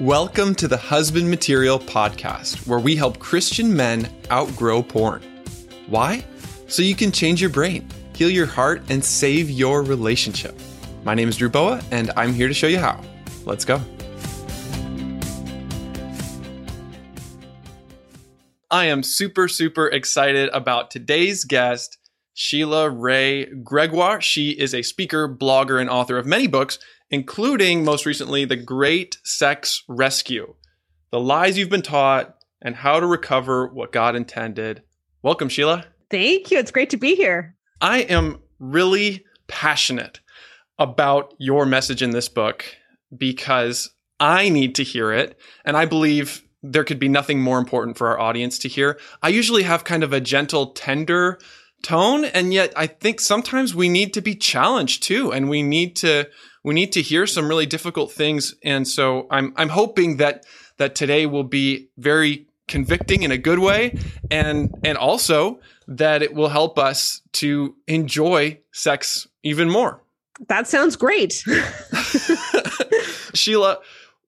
Welcome to the Husband Material Podcast, where we help Christian men outgrow porn. Why? So you can change your brain, heal your heart, and save your relationship. My name is Drew Boa, and I'm here to show you how. Let's go. I am super, super excited about today's guest, Sheila Wray Gregoire. She is a speaker, blogger, and author of many books, including most recently The Great Sex Rescue The Lies You've Been Taught and How to Recover What God Intended. Welcome, Sheila. Thank you. It's great to be here. I am really passionate about your message in this book because I need to hear it. And I believe there could be nothing more important for our audience to hear. I usually have kind of a gentle, tender tone. And yet I think sometimes we need to be challenged too. And we need to we need to hear some really difficult things. And so I'm I'm hoping that that today will be very convicting in a good way and and also that it will help us to enjoy sex even more. That sounds great. Sheila,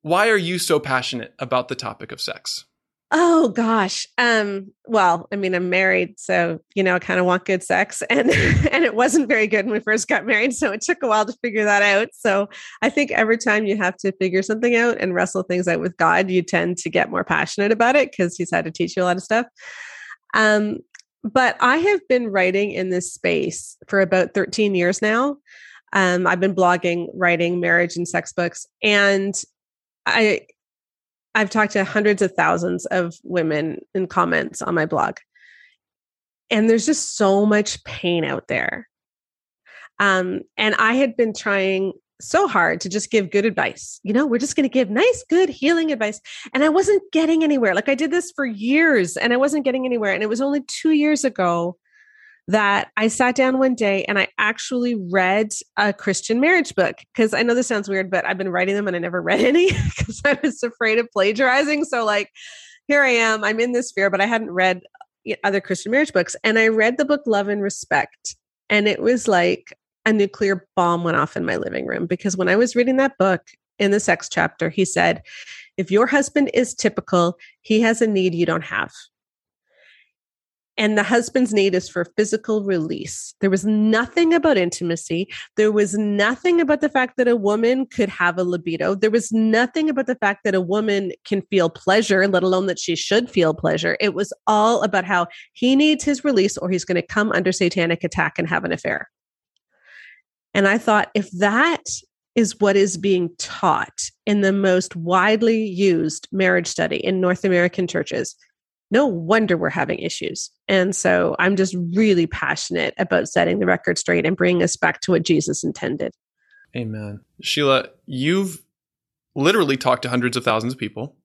why are you so passionate about the topic of sex? Oh gosh. Um well, I mean I'm married so you know I kind of want good sex and and it wasn't very good when we first got married so it took a while to figure that out. So I think every time you have to figure something out and wrestle things out with God you tend to get more passionate about it cuz he's had to teach you a lot of stuff. Um but I have been writing in this space for about 13 years now. Um I've been blogging, writing marriage and sex books and I I've talked to hundreds of thousands of women in comments on my blog. And there's just so much pain out there. Um, and I had been trying so hard to just give good advice. You know, we're just going to give nice, good healing advice. And I wasn't getting anywhere. Like I did this for years and I wasn't getting anywhere. And it was only two years ago that I sat down one day and I actually read a Christian marriage book because I know this sounds weird, but I've been writing them and I never read any because I was afraid of plagiarizing. So, like, here I am, I'm in this fear, but I hadn't read other Christian marriage books. And I read the book Love and Respect. And it was like a nuclear bomb went off in my living room because when I was reading that book in the sex chapter, he said, if your husband is typical, he has a need you don't have. And the husband's need is for physical release. There was nothing about intimacy. There was nothing about the fact that a woman could have a libido. There was nothing about the fact that a woman can feel pleasure, let alone that she should feel pleasure. It was all about how he needs his release or he's going to come under satanic attack and have an affair. And I thought, if that is what is being taught in the most widely used marriage study in North American churches, no wonder we're having issues. And so I'm just really passionate about setting the record straight and bringing us back to what Jesus intended. Amen. Sheila, you've literally talked to hundreds of thousands of people.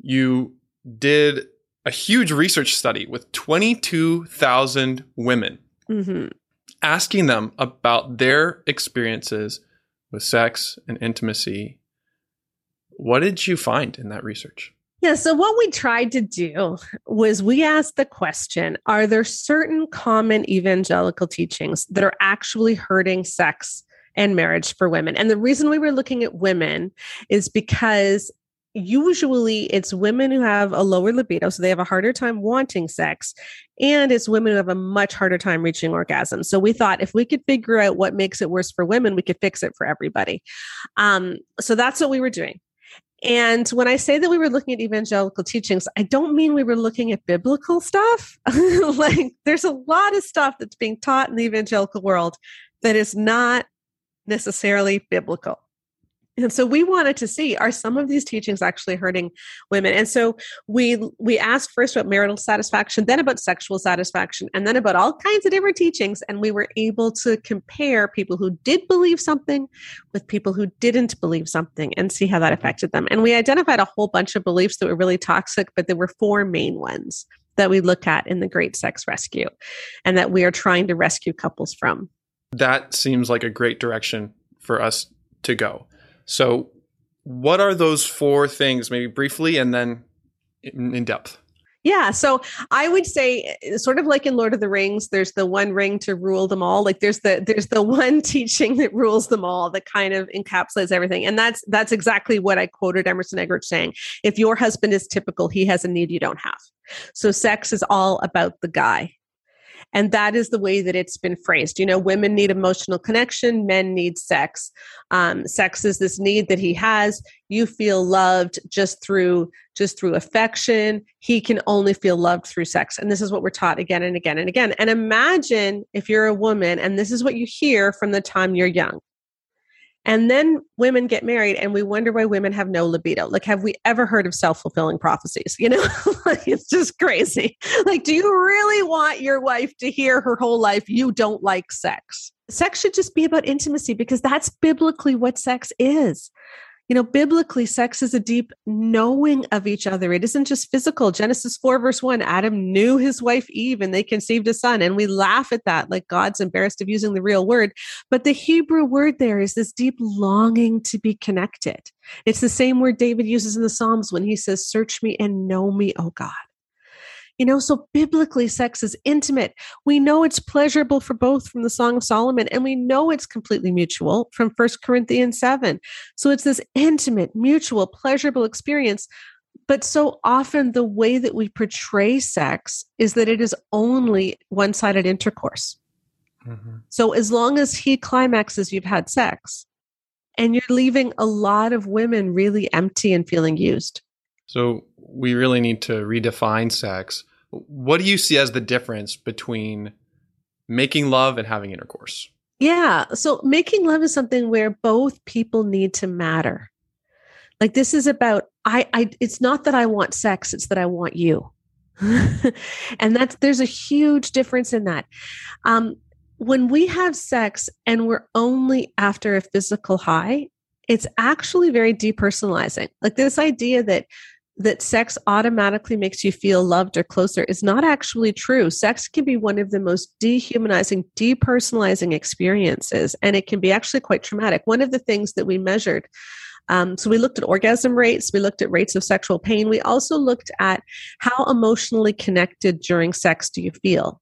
You did a huge research study with 22,000 women, mm-hmm. asking them about their experiences with sex and intimacy. What did you find in that research? Yeah. So, what we tried to do was we asked the question Are there certain common evangelical teachings that are actually hurting sex and marriage for women? And the reason we were looking at women is because usually it's women who have a lower libido, so they have a harder time wanting sex, and it's women who have a much harder time reaching orgasm. So we thought if we could figure out what makes it worse for women, we could fix it for everybody. Um, so that's what we were doing. And when I say that we were looking at evangelical teachings, I don't mean we were looking at biblical stuff. like there's a lot of stuff that's being taught in the evangelical world that is not necessarily biblical. And so we wanted to see are some of these teachings actually hurting women? And so we we asked first about marital satisfaction, then about sexual satisfaction, and then about all kinds of different teachings and we were able to compare people who did believe something with people who didn't believe something and see how that affected them. And we identified a whole bunch of beliefs that were really toxic, but there were four main ones that we look at in the Great Sex Rescue and that we are trying to rescue couples from. That seems like a great direction for us to go. So, what are those four things, maybe briefly and then in, depth? Yeah. So I would say eh, sort of like in Lord of the Rings, there's the one ring to rule them all. Like there's the there's the one teaching that rules them all that kind of encapsulates everything. And that's that's exactly what I quoted Emerson Eggerichs saying. If your husband is typical, he has a need you don't have. So sex is all about the guy. And that is the way that it's been phrased. You know, women need emotional connection, men need sex. Um, sex is this need that he has. You feel loved just through just through affection. He can only feel loved through sex. And this is what we're taught again and again and again. And imagine if you're a woman and this is what you hear from the time you're young. And then women get married and we wonder why women have no libido. Like, have we ever heard of self fulfilling prophecies? You know, it's just crazy. Like, do you really want your wife to hear her whole life you don't like sex? Sex should just be about intimacy because that's biblically what sex is you know, biblically, sex is a deep knowing of each other. It isn't just physical. Genesis 4, verse 1 Adam knew his wife Eve and they conceived a son. And we laugh at that, like God's embarrassed of using the real word. But the Hebrew word there is this deep longing to be connected. It's the same word David uses in the Psalms when he says, Search me and know me, O God. You know, so biblically, sex is intimate. We know it's pleasurable for both from the Song of Solomon, and we know it's completely mutual from First Corinthians 7. So it's this intimate, mutual, pleasurable experience. But so often, the way that we portray sex is that it is only one sided intercourse. Mm-hmm. So as long as he climaxes, you've had sex. And you're leaving a lot of women really empty and feeling used. So we really need to redefine sex. What do you see as the difference between making love and having intercourse? Yeah. So making love is something where both people need to matter. Like this is about I I it's not that I want sex, it's that I want you. and that's there's a huge difference in that. Um when we have sex and we're only after a physical high, it's actually very depersonalizing. Like this idea that that sex automatically makes you feel loved or closer is not actually true. Sex can be one of the most dehumanizing, depersonalizing experiences, and it can be actually quite traumatic. One of the things that we measured um, so we looked at orgasm rates, we looked at rates of sexual pain. We also looked at how emotionally connected during sex do you feel.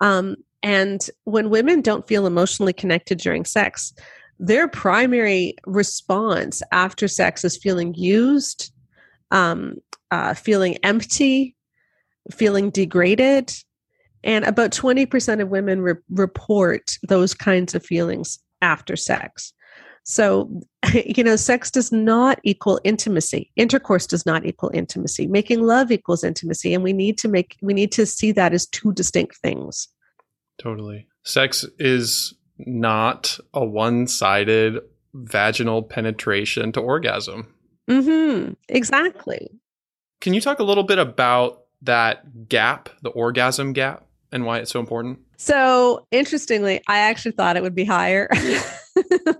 Um, and when women don't feel emotionally connected during sex, their primary response after sex is feeling used, um, uh, feeling empty, feeling degraded. And about 20% of women re- report those kinds of feelings after sex. So, you know, sex does not equal intimacy. Intercourse does not equal intimacy. Making love equals intimacy. And we need to make, we need to see that as two distinct things. Totally. Sex is not a one sided vaginal penetration to orgasm. Mm-hmm. Exactly. Can you talk a little bit about that gap, the orgasm gap, and why it's so important? So, interestingly, I actually thought it would be higher.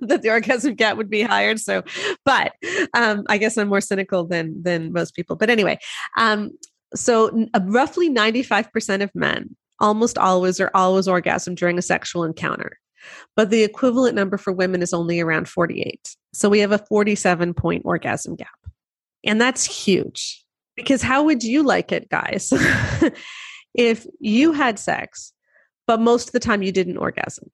that the orgasm gap would be higher. So, but um, I guess I'm more cynical than than most people. But anyway, um, so uh, roughly 95% of men almost always are always orgasm during a sexual encounter but the equivalent number for women is only around 48. So we have a 47 point orgasm gap. And that's huge because how would you like it, guys, if you had sex, but most of the time you didn't orgasm?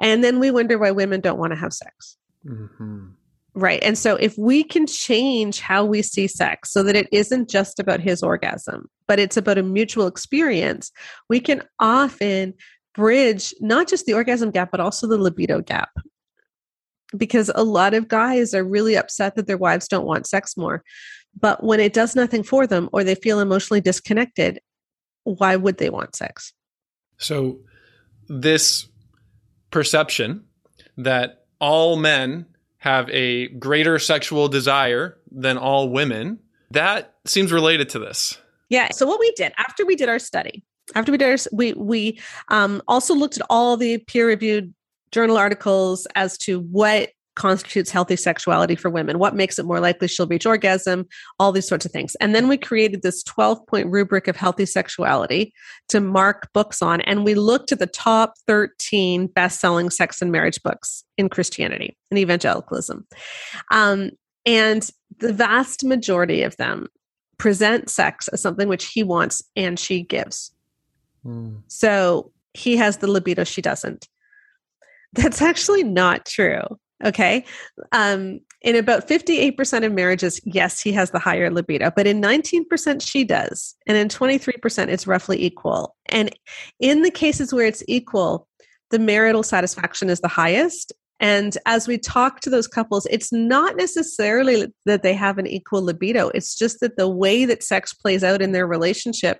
And then we wonder why women don't want to have sex. Mm-hmm. Right. And so if we can change how we see sex so that it isn't just about his orgasm, but it's about a mutual experience, we can often bridge not just the orgasm gap, but also the libido gap. Because a lot of guys are really upset that their wives don't want sex more. But when it does nothing for them or they feel emotionally disconnected, why would they want sex? So, this perception that all men have a greater sexual desire than all women, that seems related to this. Yeah. So, what we did after we did our study, after we did our, we we um, also looked at all the peer reviewed journal articles as to what constitutes healthy sexuality for women what makes it more likely she'll reach orgasm all these sorts of things and then we created this 12 point rubric of healthy sexuality to mark books on and we looked at the top 13 best selling sex and marriage books in christianity and evangelicalism um, and the vast majority of them present sex as something which he wants and she gives. Mm. So he has the libido, she doesn't. That's actually not true. Okay. Um, in about 58% of marriages, yes, he has the higher libido, but in 19%, she does. And in 23%, it's roughly equal. And in the cases where it's equal, the marital satisfaction is the highest. And as we talk to those couples, it's not necessarily that they have an equal libido, it's just that the way that sex plays out in their relationship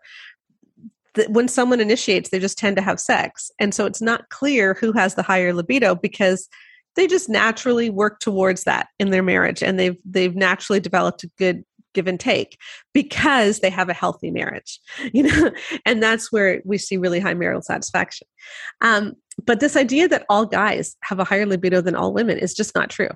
when someone initiates, they just tend to have sex. And so it's not clear who has the higher libido because they just naturally work towards that in their marriage and they've they've naturally developed a good give and take because they have a healthy marriage you know and that's where we see really high marital satisfaction um, but this idea that all guys have a higher libido than all women is just not true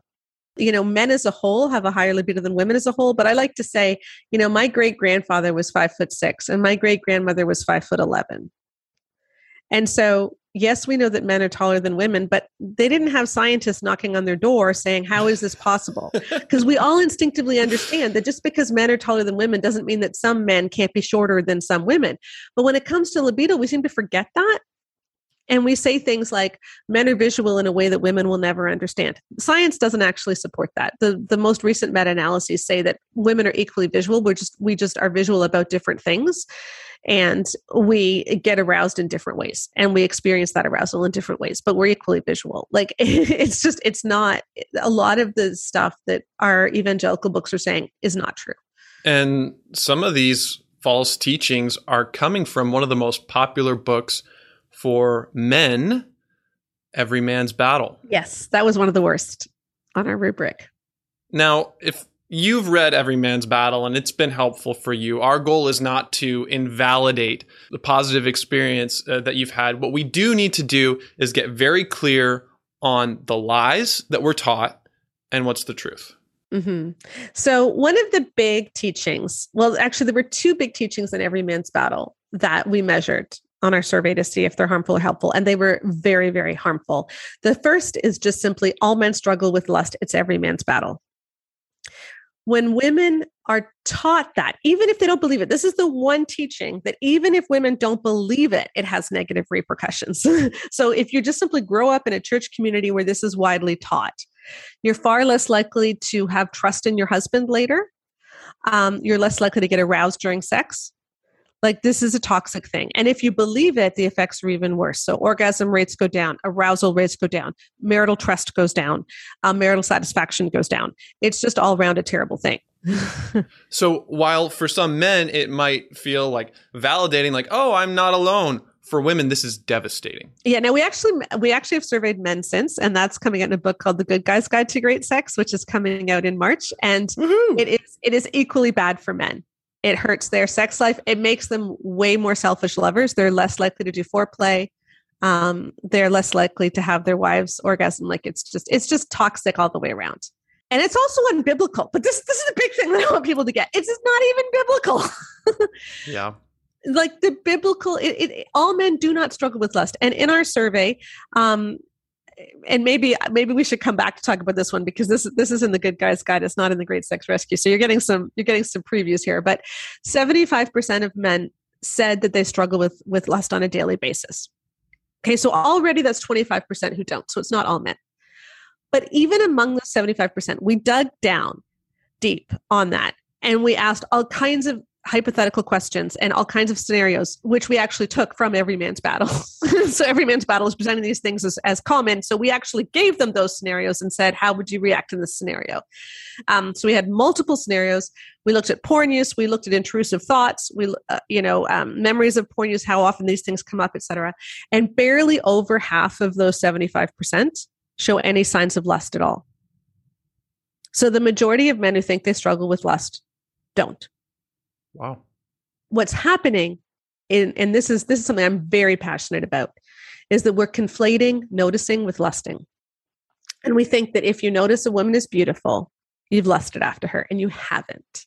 you know men as a whole have a higher libido than women as a whole but i like to say you know my great grandfather was five foot six and my great grandmother was five foot eleven and so yes, we know that men are taller than women, but they didn't have scientists knocking on their door saying, How is this possible? Because we all instinctively understand that just because men are taller than women doesn't mean that some men can't be shorter than some women. But when it comes to libido, we seem to forget that. And we say things like men are visual in a way that women will never understand. Science doesn't actually support that. The the most recent meta-analyses say that women are equally visual. We're just we just are visual about different things and we get aroused in different ways and we experience that arousal in different ways but we're equally visual like it's just it's not a lot of the stuff that our evangelical books are saying is not true and some of these false teachings are coming from one of the most popular books for men every man's battle yes that was one of the worst on our rubric now if You've read Every Man's Battle and it's been helpful for you. Our goal is not to invalidate the positive experience uh, that you've had. What we do need to do is get very clear on the lies that we're taught and what's the truth. Mm-hmm. So, one of the big teachings, well, actually, there were two big teachings in Every Man's Battle that we measured on our survey to see if they're harmful or helpful. And they were very, very harmful. The first is just simply all men struggle with lust. It's every man's battle when women are taught that, even if they don't believe it, this is the one teaching that even if women don't believe it, it has negative repercussions. so if you just simply grow up in a church community where this is widely taught, you're far less likely to have trust in your husband later. Um, you're less likely to get aroused during sex like this is a toxic thing. And if you believe it the effects are even worse. So orgasm rates go down arousal rates go down marital trust goes down um, marital satisfaction goes down. It's just all around a terrible thing. So while for some men it might feel like validating like oh i'm not alone for women this is devastating. Yeah now we actually we actually have surveyed men since and that's coming out in a book called the good guy's guide to great sex which is coming out in march. And it is it is equally bad for men it hurts their sex life. It makes them way more selfish lovers. They're less likely to do foreplay. Um, they're less likely to have their wives orgasm. Like it's just it's just toxic all the way around. And it's also unbiblical. But this this is a big thing that I want people to get. It's just not even biblical. yeah like the biblical it, it, all men do not struggle with lust and in our survey um and maybe maybe we should come back to talk about this one because this this is in the good guys guide. It's not in the great sex rescue. So you're getting some you're getting some previews here but 75% of men said that they struggle with with lust on a daily basis. Okay so already that's 25% who don't. So it's not all men. But even among the 75% we dug down deep on that and we asked all kinds of hypothetical questions and all kinds of scenarios, which we actually took from Every Man's Battle. so Every Man's Battle is presenting these things as, as common. So we actually gave them those scenarios and said, how would you react in this scenario? Um, so we had multiple scenarios. We looked at porn use. We looked at intrusive thoughts. We, uh, you know, um, memories of porn use, how often these things come up, etc. And barely over half of those 75% show any signs of lust at all. So the majority of men who think they struggle with lust don't. Wow. What's happening in, and this is this is something I'm very passionate about, is that we're conflating noticing with lusting. And we think that if you notice a woman is beautiful, you've lusted after her, and you haven't.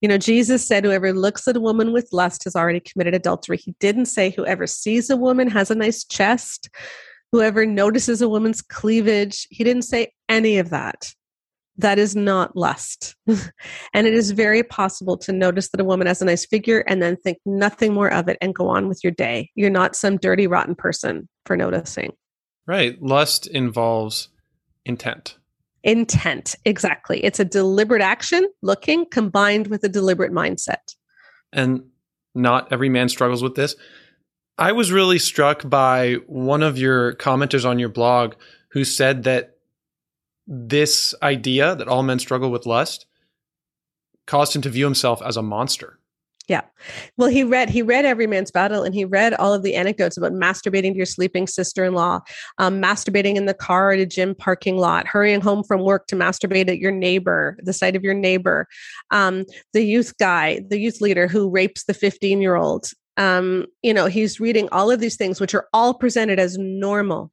You know, Jesus said, Whoever looks at a woman with lust has already committed adultery. He didn't say, Whoever sees a woman has a nice chest, whoever notices a woman's cleavage. He didn't say any of that. That is not lust. and it is very possible to notice that a woman has a nice figure and then think nothing more of it and go on with your day. You're not some dirty, rotten person for noticing. Right. Lust involves intent. Intent, exactly. It's a deliberate action looking combined with a deliberate mindset. And not every man struggles with this. I was really struck by one of your commenters on your blog who said that this idea that all men struggle with lust caused him to view himself as a monster. Yeah. Well, he read he read Every Man's Battle, and he read all of the anecdotes about masturbating to your sleeping sister-in-law, um, masturbating in the car at a gym parking lot, hurrying home from work to masturbate at your neighbor, the sight of your neighbor, um, the youth guy, the youth leader who rapes the fifteen-year-old. Um, you know, he's reading all of these things, which are all presented as normal,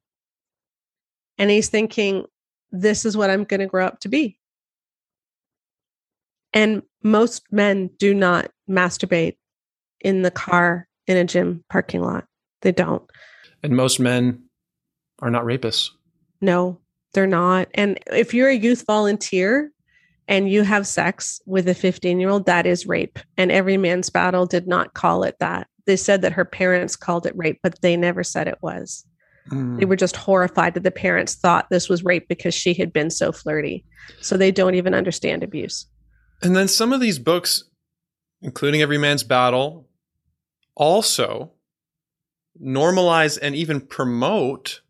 and he's thinking, this is what I'm going to grow up to be. And most men do not masturbate in the car in a gym parking lot. They don't. And most men are not rapists. No, they're not. And if you're a youth volunteer and you have sex with a 15 year old, that is rape. And every man's battle did not call it that. They said that her parents called it rape, but they never said it was. Mm. They were just horrified that the parents thought this was rape because she had been so flirty. So they don't even understand abuse. And then some of these books, including Every Man's Battle, also normalize and even promote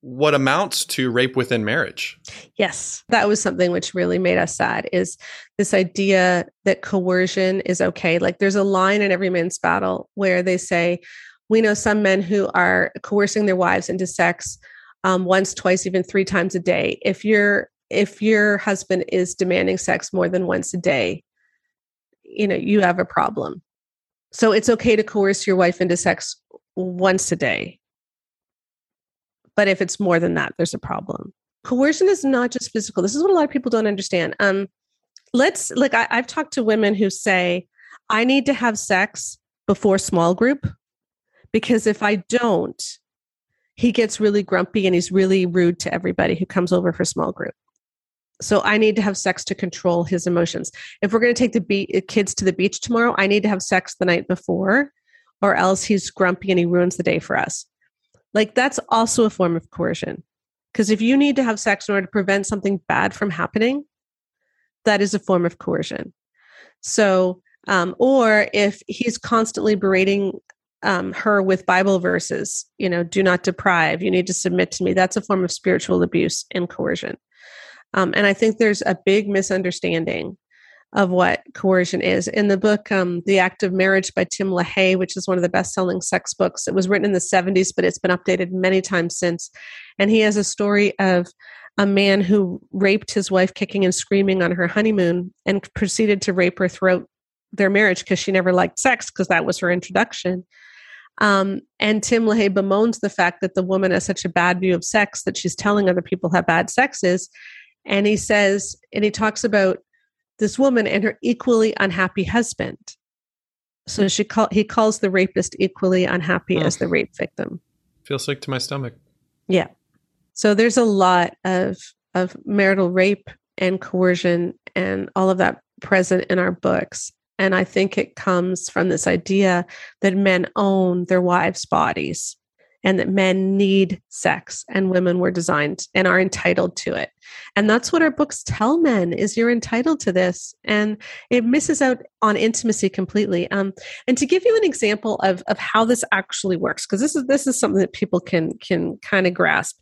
what amounts to rape within marriage. Yes, that was something which really made us sad is this idea that coercion is okay. Like there's a line in Every Man's Battle where they say, we know some men who are coercing their wives into sex um, once, twice, even three times a day. If your if your husband is demanding sex more than once a day, you know you have a problem. So it's okay to coerce your wife into sex once a day, but if it's more than that, there's a problem. Coercion is not just physical. This is what a lot of people don't understand. Um, let's like I, I've talked to women who say, "I need to have sex before small group." Because if I don't, he gets really grumpy and he's really rude to everybody who comes over for small group. So I need to have sex to control his emotions. If we're going to take the be- uh, kids to the beach tomorrow, I need to have sex the night before, or else he's grumpy and he ruins the day for us. Like that's also a form of coercion. Because if you need to have sex in order to prevent something bad from happening, that is a form of coercion. So, um, or if he's constantly berating um, her with Bible verses, you know, do not deprive, you need to submit to me. That's a form of spiritual abuse and coercion. Um, and I think there's a big misunderstanding of what coercion is. In the book, um, The Act of Marriage by Tim LaHaye, which is one of the best selling sex books, it was written in the 70s, but it's been updated many times since. And he has a story of a man who raped his wife kicking and screaming on her honeymoon and proceeded to rape her throughout their marriage because she never liked sex because that was her introduction. Um, and Tim LaHaye bemoans the fact that the woman has such a bad view of sex that she's telling other people how bad sex is. And he says, and he talks about this woman and her equally unhappy husband. So she call, he calls the rapist equally unhappy oh. as the rape victim. Feels sick to my stomach. Yeah. So there's a lot of of marital rape and coercion and all of that present in our books. And I think it comes from this idea that men own their wives' bodies and that men need sex and women were designed and are entitled to it. And that's what our books tell men is you're entitled to this. And it misses out on intimacy completely. Um, and to give you an example of, of how this actually works, because this is this is something that people can can kind of grasp.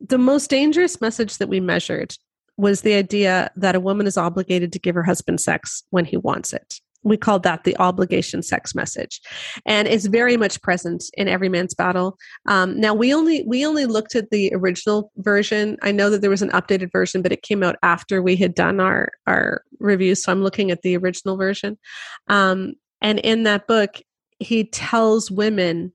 The most dangerous message that we measured was the idea that a woman is obligated to give her husband sex when he wants it. We called that the obligation sex message, and it's very much present in every man's battle. Um, now we only we only looked at the original version. I know that there was an updated version, but it came out after we had done our our review. So I'm looking at the original version, um, and in that book, he tells women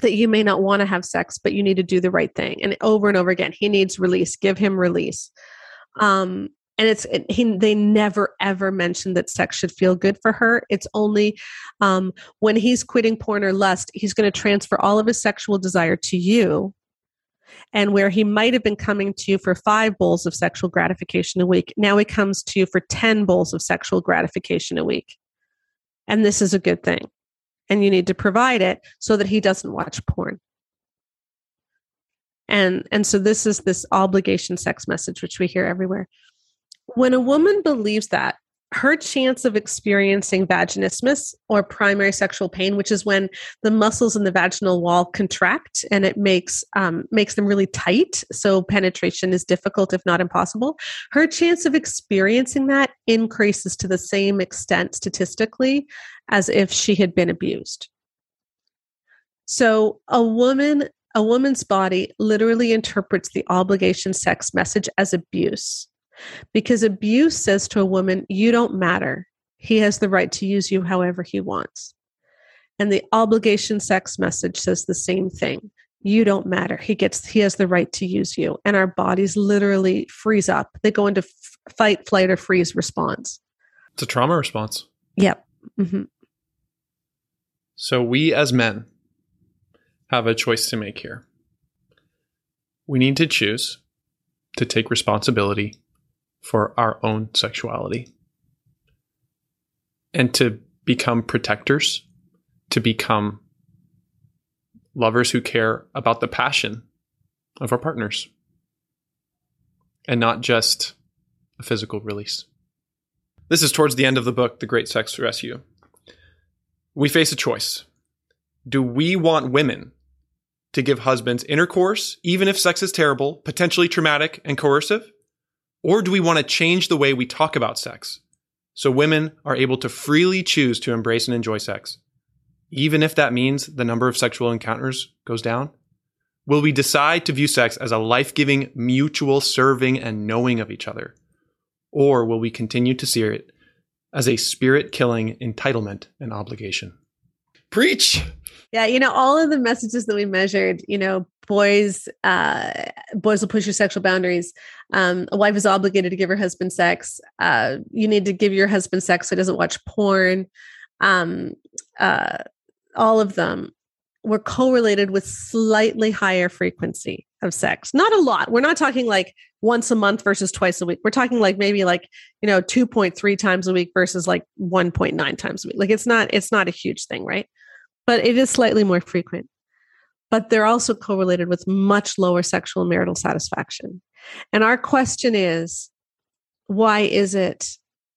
that you may not want to have sex, but you need to do the right thing. And over and over again, he needs release. Give him release. Um, and it's it, he, they never ever mention that sex should feel good for her. It's only um, when he's quitting porn or lust, he's going to transfer all of his sexual desire to you, And where he might have been coming to you for five bowls of sexual gratification a week, now he comes to you for 10 bowls of sexual gratification a week. And this is a good thing. And you need to provide it so that he doesn't watch porn. And, and so this is this obligation sex message, which we hear everywhere. When a woman believes that, her chance of experiencing vaginismus or primary sexual pain, which is when the muscles in the vaginal wall contract and it makes um, makes them really tight, so penetration is difficult, if not impossible. Her chance of experiencing that increases to the same extent statistically as if she had been abused. So a woman, a woman's body literally interprets the obligation sex message as abuse because abuse says to a woman, You don't matter. He has the right to use you however he wants. And the obligation sex message says the same thing. You don't matter. He gets he has the right to use you. And our bodies literally freeze up. They go into f- fight, flight, or freeze response. It's a trauma response. Yep. Mm-hmm. So we as men have a choice to make here. We need to choose to take responsibility for our own sexuality and to become protectors, to become lovers who care about the passion of our partners and not just a physical release. This is towards the end of the book, The Great Sex Rescue. We face a choice. Do we want women to give husbands intercourse, even if sex is terrible, potentially traumatic, and coercive? Or do we want to change the way we talk about sex so women are able to freely choose to embrace and enjoy sex, even if that means the number of sexual encounters goes down? Will we decide to view sex as a life giving, mutual serving, and knowing of each other? Or will we continue to see it as a spirit killing entitlement and obligation? Preach! Yeah, you know, all of the messages that we measured, you know, boys uh boys will push your sexual boundaries. Um a wife is obligated to give her husband sex. Uh you need to give your husband sex so he doesn't watch porn. Um uh all of them were correlated with slightly higher frequency of sex. Not a lot. We're not talking like once a month versus twice a week. We're talking like maybe like you know 2.3 times a week versus like 1.9 times a week. Like it's not it's not a huge thing right but it is slightly more frequent. But they're also correlated with much lower sexual and marital satisfaction. And our question is why is it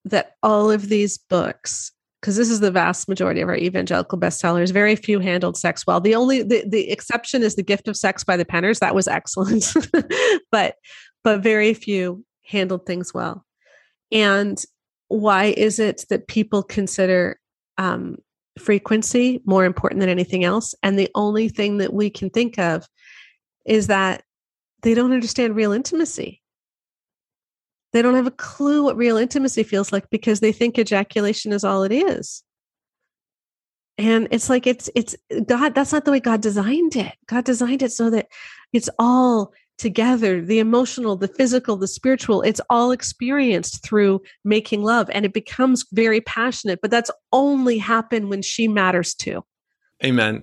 that all of these books because this is the vast majority of our evangelical bestsellers very few handled sex well. The only the, the exception is the gift of sex by the penners. That was excellent. But but very few handled things well. And why is it that people consider um, frequency more important than anything else. And the only thing that we can think of is that they don't understand real intimacy. They don't have a clue what real intimacy feels like because they think ejaculation is all it is. And it's like it's it's God, that's not the way God designed it. God designed it so that it's all together the emotional the physical the spiritual it's all experienced through making love and it becomes very passionate but that's only happen when she matters too amen.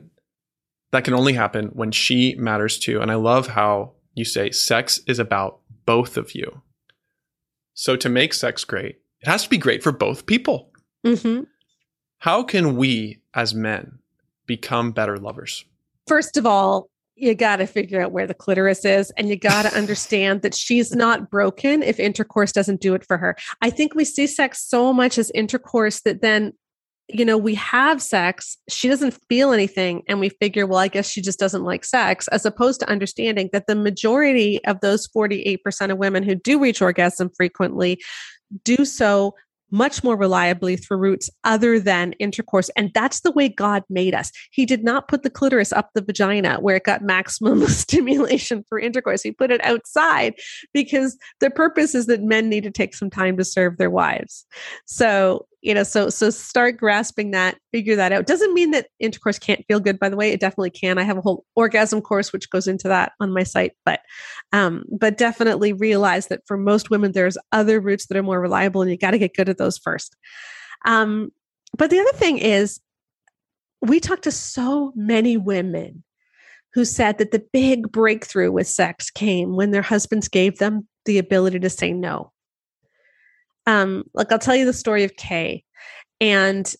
That can only happen when she matters too and i love how you say sex is about both of you. So to make sex great it has to be great for both people. Mm-hmm. how can we as men become better lovers? First of all you got to figure out where the clitoris is and you got to understand that she's not broken if intercourse doesn't do it for her. I think we see sex so much as intercourse that then you know, we have sex, she doesn't feel anything, and we figure, well, I guess she just doesn't like sex, as opposed to understanding that the majority of those 48% of women who do reach orgasm frequently do so much more reliably through routes other than intercourse. And that's the way God made us. He did not put the clitoris up the vagina where it got maximum stimulation for intercourse. He put it outside because the purpose is that men need to take some time to serve their wives. So you know so so start grasping that figure that out. Doesn't mean that intercourse can't feel good by the way it definitely can. I have a whole orgasm course which goes into that on my site but um but definitely realize that for most women there's other routes that are more reliable and you got to get good at those first. Um but the other thing is we talk to so many women who said that the big breakthrough with sex came when their husbands gave them the ability to say no. Um, like I'll tell you the story of Kay, and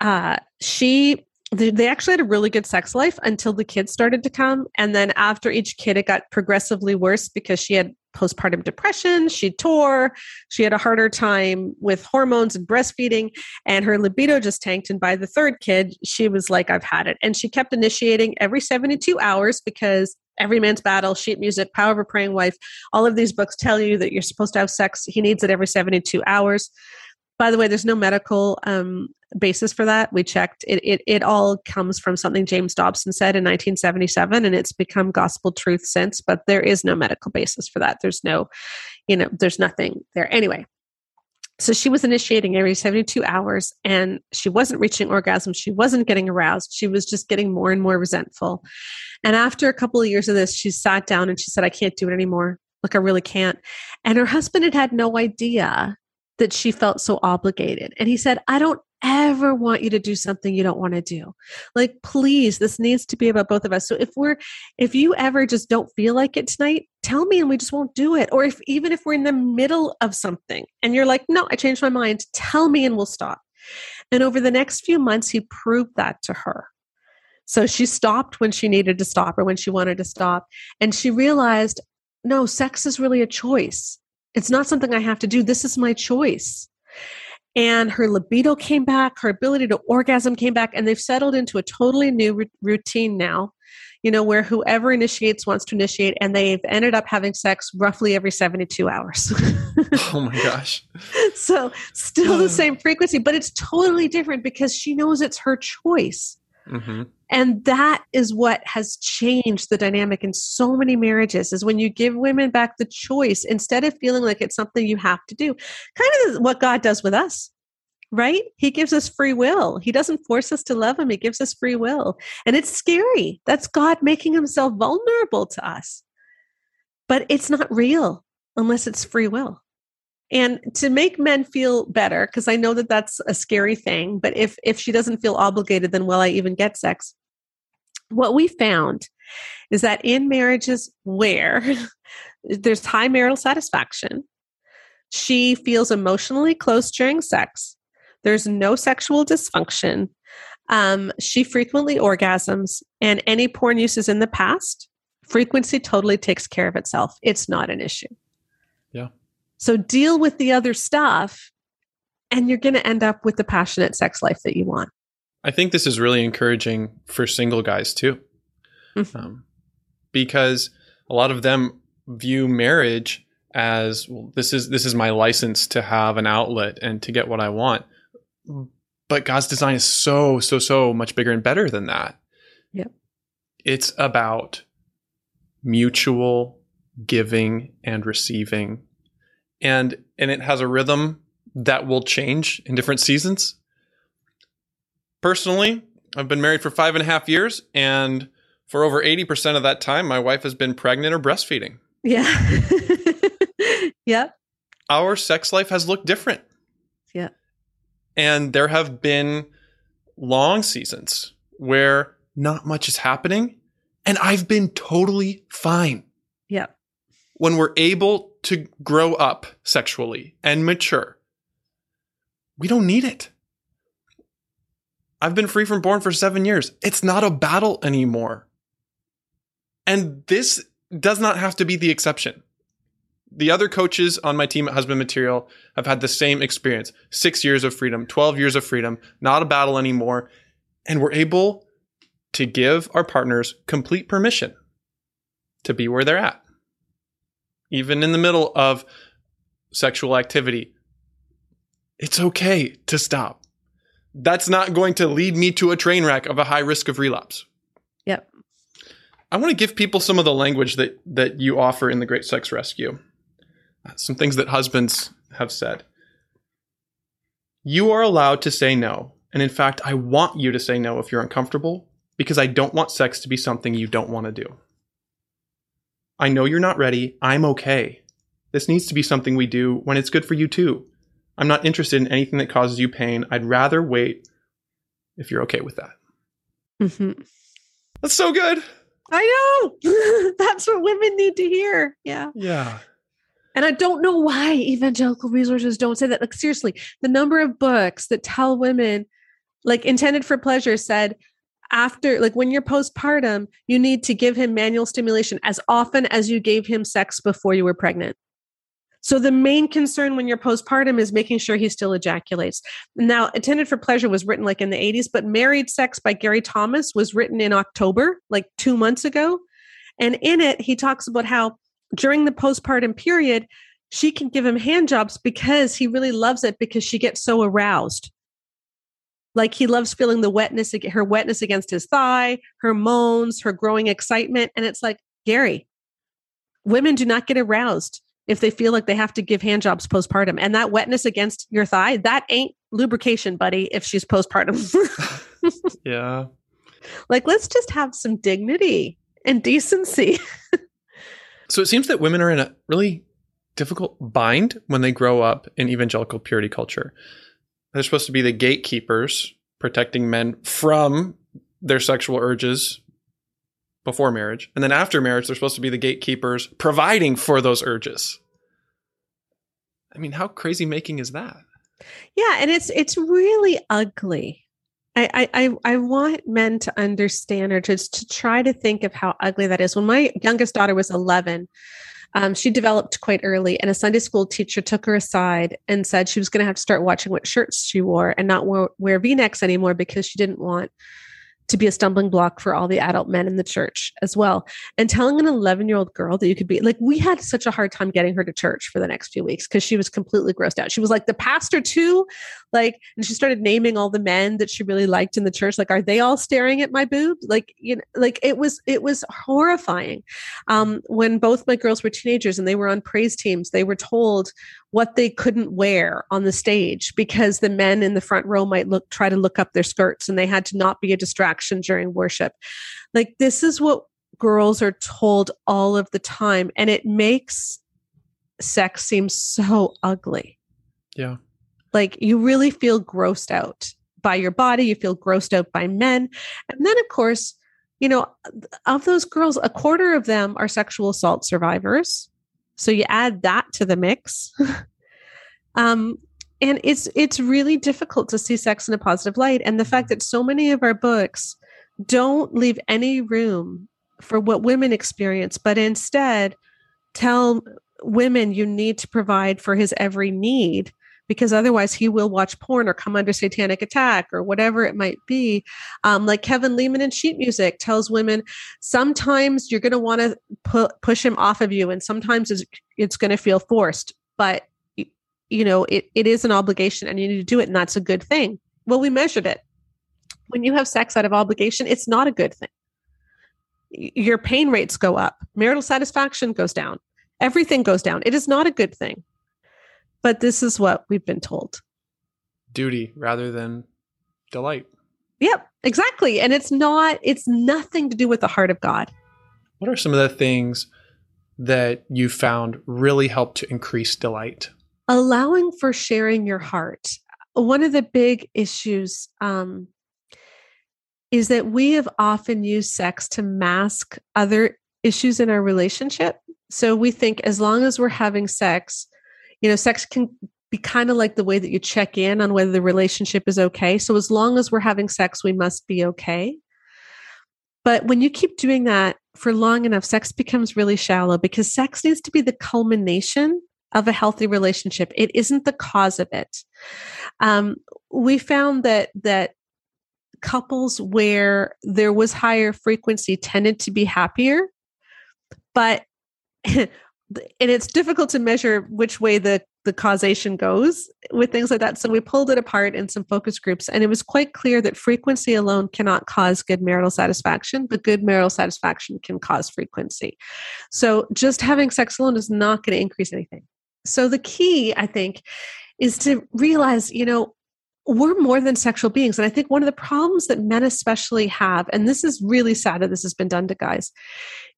uh, she they actually had a really good sex life until the kids started to come. And then after each kid, it got progressively worse because she had postpartum depression. She tore. She had a harder time with hormones and breastfeeding, and her libido just tanked. And by the third kid, she was like, I've had it. And she kept initiating every 72 hours because Every Man's Battle, Sheet Music, Power of a Praying Wife, all of these books tell you that you're supposed to have sex. He needs it every 72 hours. By the way, there's no medical um, basis for that. We checked. It, it, it all comes from something James Dobson said in 1977, and it's become gospel truth since, but there is no medical basis for that. There's no, you know, there's nothing there. Anyway, so she was initiating every 72 hours and she wasn't reaching orgasm. She wasn't getting aroused. She was just getting more and more resentful. And after a couple of years of this, she sat down and she said, I can't do it anymore. Like, I really can't. And her husband had had no idea that she felt so obligated. And he said, I don't ever want you to do something you don't want to do. Like, please, this needs to be about both of us. So if we're, if you ever just don't feel like it tonight, tell me and we just won't do it. Or if even if we're in the middle of something and you're like, no, I changed my mind, tell me and we'll stop. And over the next few months, he proved that to her. So she stopped when she needed to stop or when she wanted to stop. And she realized, no, sex is really a choice. It's not something I have to do. This is my choice. And her libido came back, her ability to orgasm came back, and they've settled into a totally new r- routine now, you know, where whoever initiates wants to initiate, and they've ended up having sex roughly every 72 hours. oh my gosh. So, still the same frequency, but it's totally different because she knows it's her choice. Mm-hmm. And that is what has changed the dynamic in so many marriages is when you give women back the choice instead of feeling like it's something you have to do. Kind of what God does with us, right? He gives us free will. He doesn't force us to love him, he gives us free will. And it's scary. That's God making himself vulnerable to us. But it's not real unless it's free will. And to make men feel better, because I know that that's a scary thing, but if if she doesn't feel obligated, then will I even get sex? What we found is that in marriages where there's high marital satisfaction, she feels emotionally close during sex, there's no sexual dysfunction, um, she frequently orgasms, and any porn uses in the past, frequency totally takes care of itself. It's not an issue. Yeah. So deal with the other stuff, and you're going to end up with the passionate sex life that you want. I think this is really encouraging for single guys too, mm-hmm. um, because a lot of them view marriage as well, this is this is my license to have an outlet and to get what I want. But God's design is so so so much bigger and better than that. Yep. It's about mutual giving and receiving and and it has a rhythm that will change in different seasons. Personally, I've been married for five and a half years, and for over 80% of that time, my wife has been pregnant or breastfeeding. Yeah. yep. Our sex life has looked different. Yeah. And there have been long seasons where not much is happening, and I've been totally fine. Yeah. When we're able to grow up sexually and mature. We don't need it. I've been free from porn for seven years. It's not a battle anymore. And this does not have to be the exception. The other coaches on my team at Husband Material have had the same experience six years of freedom, 12 years of freedom, not a battle anymore. And we're able to give our partners complete permission to be where they're at even in the middle of sexual activity, it's okay to stop. That's not going to lead me to a train wreck of a high risk of relapse. Yep. I want to give people some of the language that that you offer in the Great Sex Rescue. Some things that husbands have said. You are allowed to say no. And in fact, I want you to say no if you're uncomfortable because I don't want sex to be something you don't want to do. I know you're not ready. I'm okay. This needs to be something we do when it's good for you too. I'm not interested in anything that causes you pain. I'd rather wait if you're okay with that. Mm-hmm. That's so good. I know. That's what women need to hear. Yeah. Yeah. And I don't know why evangelical resources don't say that. Like, seriously, the number of books that tell women, like, intended for pleasure said, after, like, when you're postpartum, you need to give him manual stimulation as often as you gave him sex before you were pregnant. So the main concern when you're postpartum is making sure he still ejaculates. Now, Intended for Pleasure was written like in the 80s, but Married Sex by Gary Thomas was written in October, like two months ago. And in it, he talks about how during the postpartum period, she can give him hand jobs because he really loves it because she gets so aroused. Like he loves feeling the wetness, her wetness against his thigh, her moans, her growing excitement. And it's like, Gary, women do not get aroused if they feel like they have to give hand jobs postpartum. And that wetness against your thigh, that ain't lubrication, buddy, if she's postpartum. yeah. Like, let's just have some dignity and decency. so it seems that women are in a really difficult bind when they grow up in evangelical purity culture. They're supposed to be the gatekeepers protecting men from their sexual urges before marriage. And then after marriage, they're supposed to be the gatekeepers providing for those urges. I mean, how crazy making is that? Yeah, and it's it's really ugly. I, I I want men to understand or to, to try to think of how ugly that is. When my youngest daughter was 11, um, she developed quite early, and a Sunday school teacher took her aside and said she was going to have to start watching what shirts she wore and not wear, wear V necks anymore because she didn't want to be a stumbling block for all the adult men in the church as well. And telling an 11 year old girl that you could be like, we had such a hard time getting her to church for the next few weeks because she was completely grossed out. She was like, the pastor too. Like, and she started naming all the men that she really liked in the church. Like, are they all staring at my boobs? Like, you know, like it was, it was horrifying. Um, when both my girls were teenagers and they were on praise teams, they were told what they couldn't wear on the stage because the men in the front row might look try to look up their skirts and they had to not be a distraction during worship. Like this is what girls are told all of the time and it makes sex seem so ugly. Yeah. Like you really feel grossed out by your body you feel grossed out by men and then of course you know of those girls a quarter of them are sexual assault survivors so you add that to the mix. um, and it's it's really difficult to see sex in a positive light. And the fact that so many of our books don't leave any room for what women experience, but instead tell women you need to provide for his every need because otherwise he will watch porn or come under satanic attack or whatever it might be. Um, like Kevin Leman in sheet music tells women, sometimes you're going to want to pu- push him off of you, and sometimes it's, it's going to feel forced, but you know it, it is an obligation and you need to do it, and that's a good thing. Well, we measured it. When you have sex out of obligation, it's not a good thing. Your pain rates go up, marital satisfaction goes down, everything goes down. It is not a good thing. But this is what we've been told duty rather than delight. Yep, exactly. And it's not, it's nothing to do with the heart of God. What are some of the things that you found really help to increase delight? Allowing for sharing your heart. One of the big issues um, is that we have often used sex to mask other issues in our relationship. So we think as long as we're having sex, you know, sex can be kind of like the way that you check in on whether the relationship is okay. So as long as we're having sex, we must be okay. But when you keep doing that for long enough, sex becomes really shallow because sex needs to be the culmination of a healthy relationship. It isn't the cause of it. Um, we found that that couples where there was higher frequency tended to be happier, but and it's difficult to measure which way the the causation goes with things like that. So we pulled it apart in some focus groups and it was quite clear that frequency alone cannot cause good marital satisfaction but good marital satisfaction can cause frequency. So just having sex alone is not going to increase anything. So the key i think is to realize you know we're more than sexual beings. And I think one of the problems that men especially have, and this is really sad that this has been done to guys,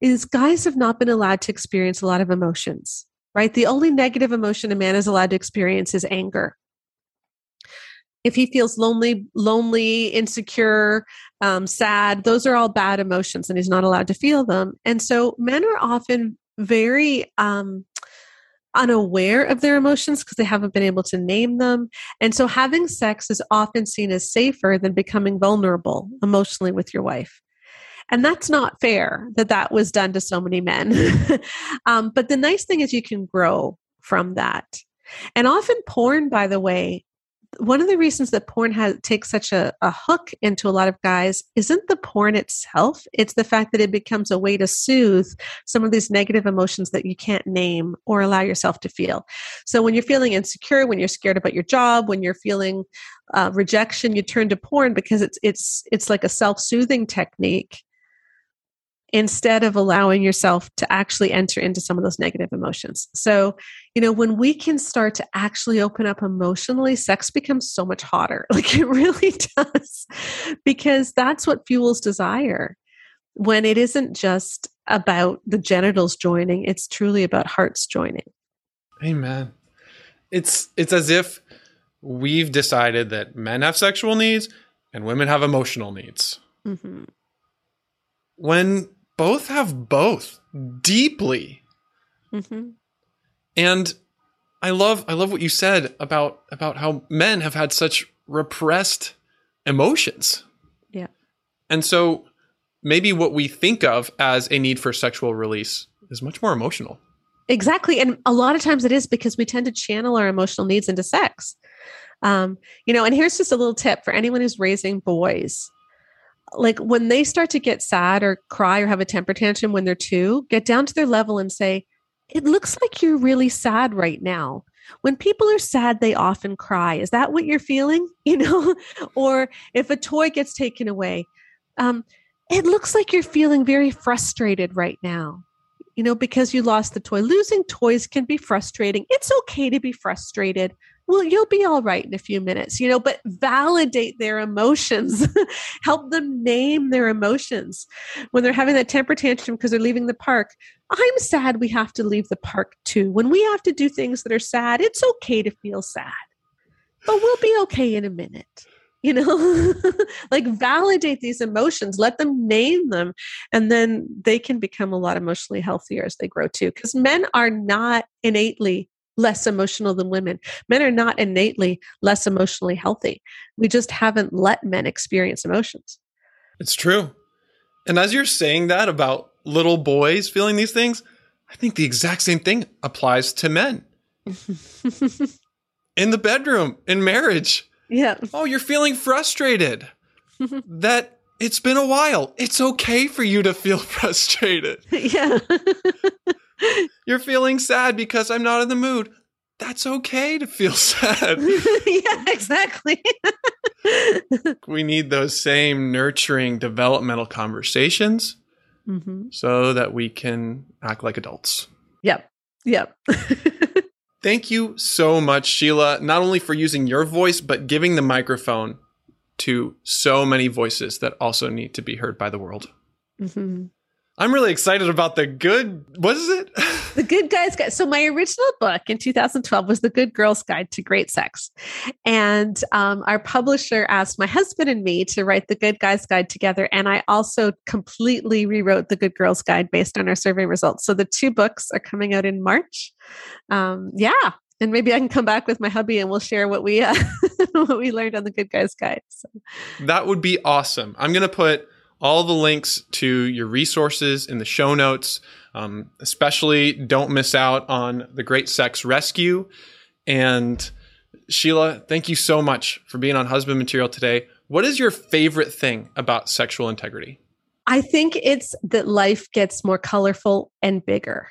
is guys have not been allowed to experience a lot of emotions, right? The only negative emotion a man is allowed to experience is anger. if he feels lonely, lonely, insecure, um, sad, those are all bad emotions and he's not allowed to feel them. And so men are often very um, unaware of their emotions because they haven't been able to name them. And so having sex is often seen as safer than becoming vulnerable emotionally with your wife. And that's not fair that that was done to so many men. um, but the nice thing is you can grow from that. And often porn, by the way, one of the reasons that porn has takes such a, a hook into a lot of guys isn't the porn itself. It's the fact that it becomes a way to soothe some of these negative emotions that you can't name or allow yourself to feel. So when you're feeling insecure when you're scared about your job when you're feeling uh, rejection you turn to porn because it's it's it's like a self-soothing technique instead of allowing yourself to actually enter into some of those negative emotions. So, you know, when we can start to actually open up emotionally, sex becomes so much hotter. Like it really does, because that's what fuels desire. When it isn't just about the genitals joining, it's truly about hearts joining. Amen. It's it's as if we've decided that men have sexual needs and women have emotional needs. Mm-hmm. When both have both deeply. Mm-hmm. And I love I love what you said about about how men have had such repressed emotions. Yeah. And so maybe what we think of as a need for sexual release is much more emotional. Exactly. And a lot of times it is because we tend to channel our emotional needs into sex. Um, you know, and here's just a little tip for anyone who's raising boys like when they start to get sad or cry or have a temper tantrum when they're two, get down to their level and say, It looks like you're really sad right now. When people are sad, they often cry. Is that what you're feeling? You know, or if a toy gets taken away, um, it looks like you're feeling very frustrated right now you know, because you lost the toy. Losing toys can be frustrating. It's okay to be frustrated well, you'll be all right in a few minutes, you know, but validate their emotions, help them name their emotions. When they're having that temper tantrum because they're leaving the park, I'm sad we have to leave the park too. When we have to do things that are sad, it's okay to feel sad, but we'll be okay in a minute. You know, like validate these emotions, let them name them, and then they can become a lot emotionally healthier as they grow too. Because men are not innately less emotional than women. Men are not innately less emotionally healthy. We just haven't let men experience emotions. It's true. And as you're saying that about little boys feeling these things, I think the exact same thing applies to men. in the bedroom, in marriage. Yeah. Oh, you're feeling frustrated. that it's been a while. It's okay for you to feel frustrated. Yeah. You're feeling sad because I'm not in the mood. That's okay to feel sad. yeah, exactly. we need those same nurturing developmental conversations mm-hmm. so that we can act like adults. Yep. Yep. Thank you so much, Sheila, not only for using your voice, but giving the microphone to so many voices that also need to be heard by the world. Mm-hmm. I'm really excited about the good. What is it? the Good Guys Guide. So my original book in 2012 was The Good Girl's Guide to Great Sex, and um, our publisher asked my husband and me to write the Good Guys Guide together, and I also completely rewrote the Good Girl's Guide based on our survey results. So the two books are coming out in March. Um, yeah, and maybe I can come back with my hubby and we'll share what we uh, what we learned on the Good Guys Guide. So. That would be awesome. I'm going to put all the links to your resources in the show notes. Um, especially don't miss out on the Great Sex Rescue. And Sheila, thank you so much for being on Husband Material today. What is your favorite thing about sexual integrity? I think it's that life gets more colorful and bigger.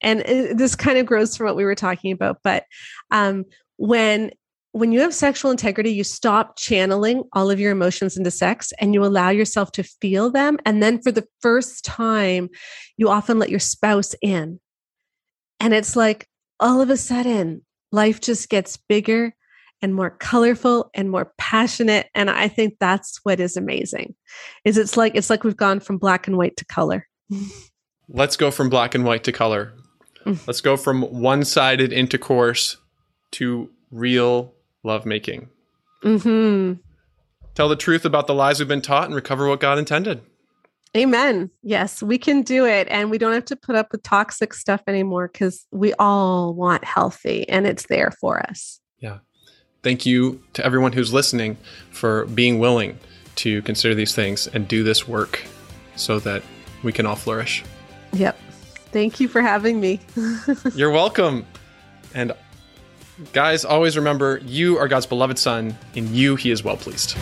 And uh, this kind of grows from what we were talking about. But um, when when you have sexual integrity, you stop channeling all of your emotions into sex and you allow yourself to feel them. And then for the first time, you often let your spouse in. And it's like all of a sudden, life just gets bigger and more colorful and more passionate and i think that's what is amazing is it's like it's like we've gone from black and white to color let's go from black and white to color mm. let's go from one-sided intercourse to real lovemaking. Mm-hmm. Tell the truth about the lies we've been taught and recover what God intended. Amen. Yes, we can do it. And we don't have to put up with toxic stuff anymore because we all want healthy and it's there for us. Yeah. Thank you to everyone who's listening for being willing to consider these things and do this work so that we can all flourish. Yep. Thank you for having me. You're welcome. And guys, always remember you are God's beloved son. In you, he is well pleased.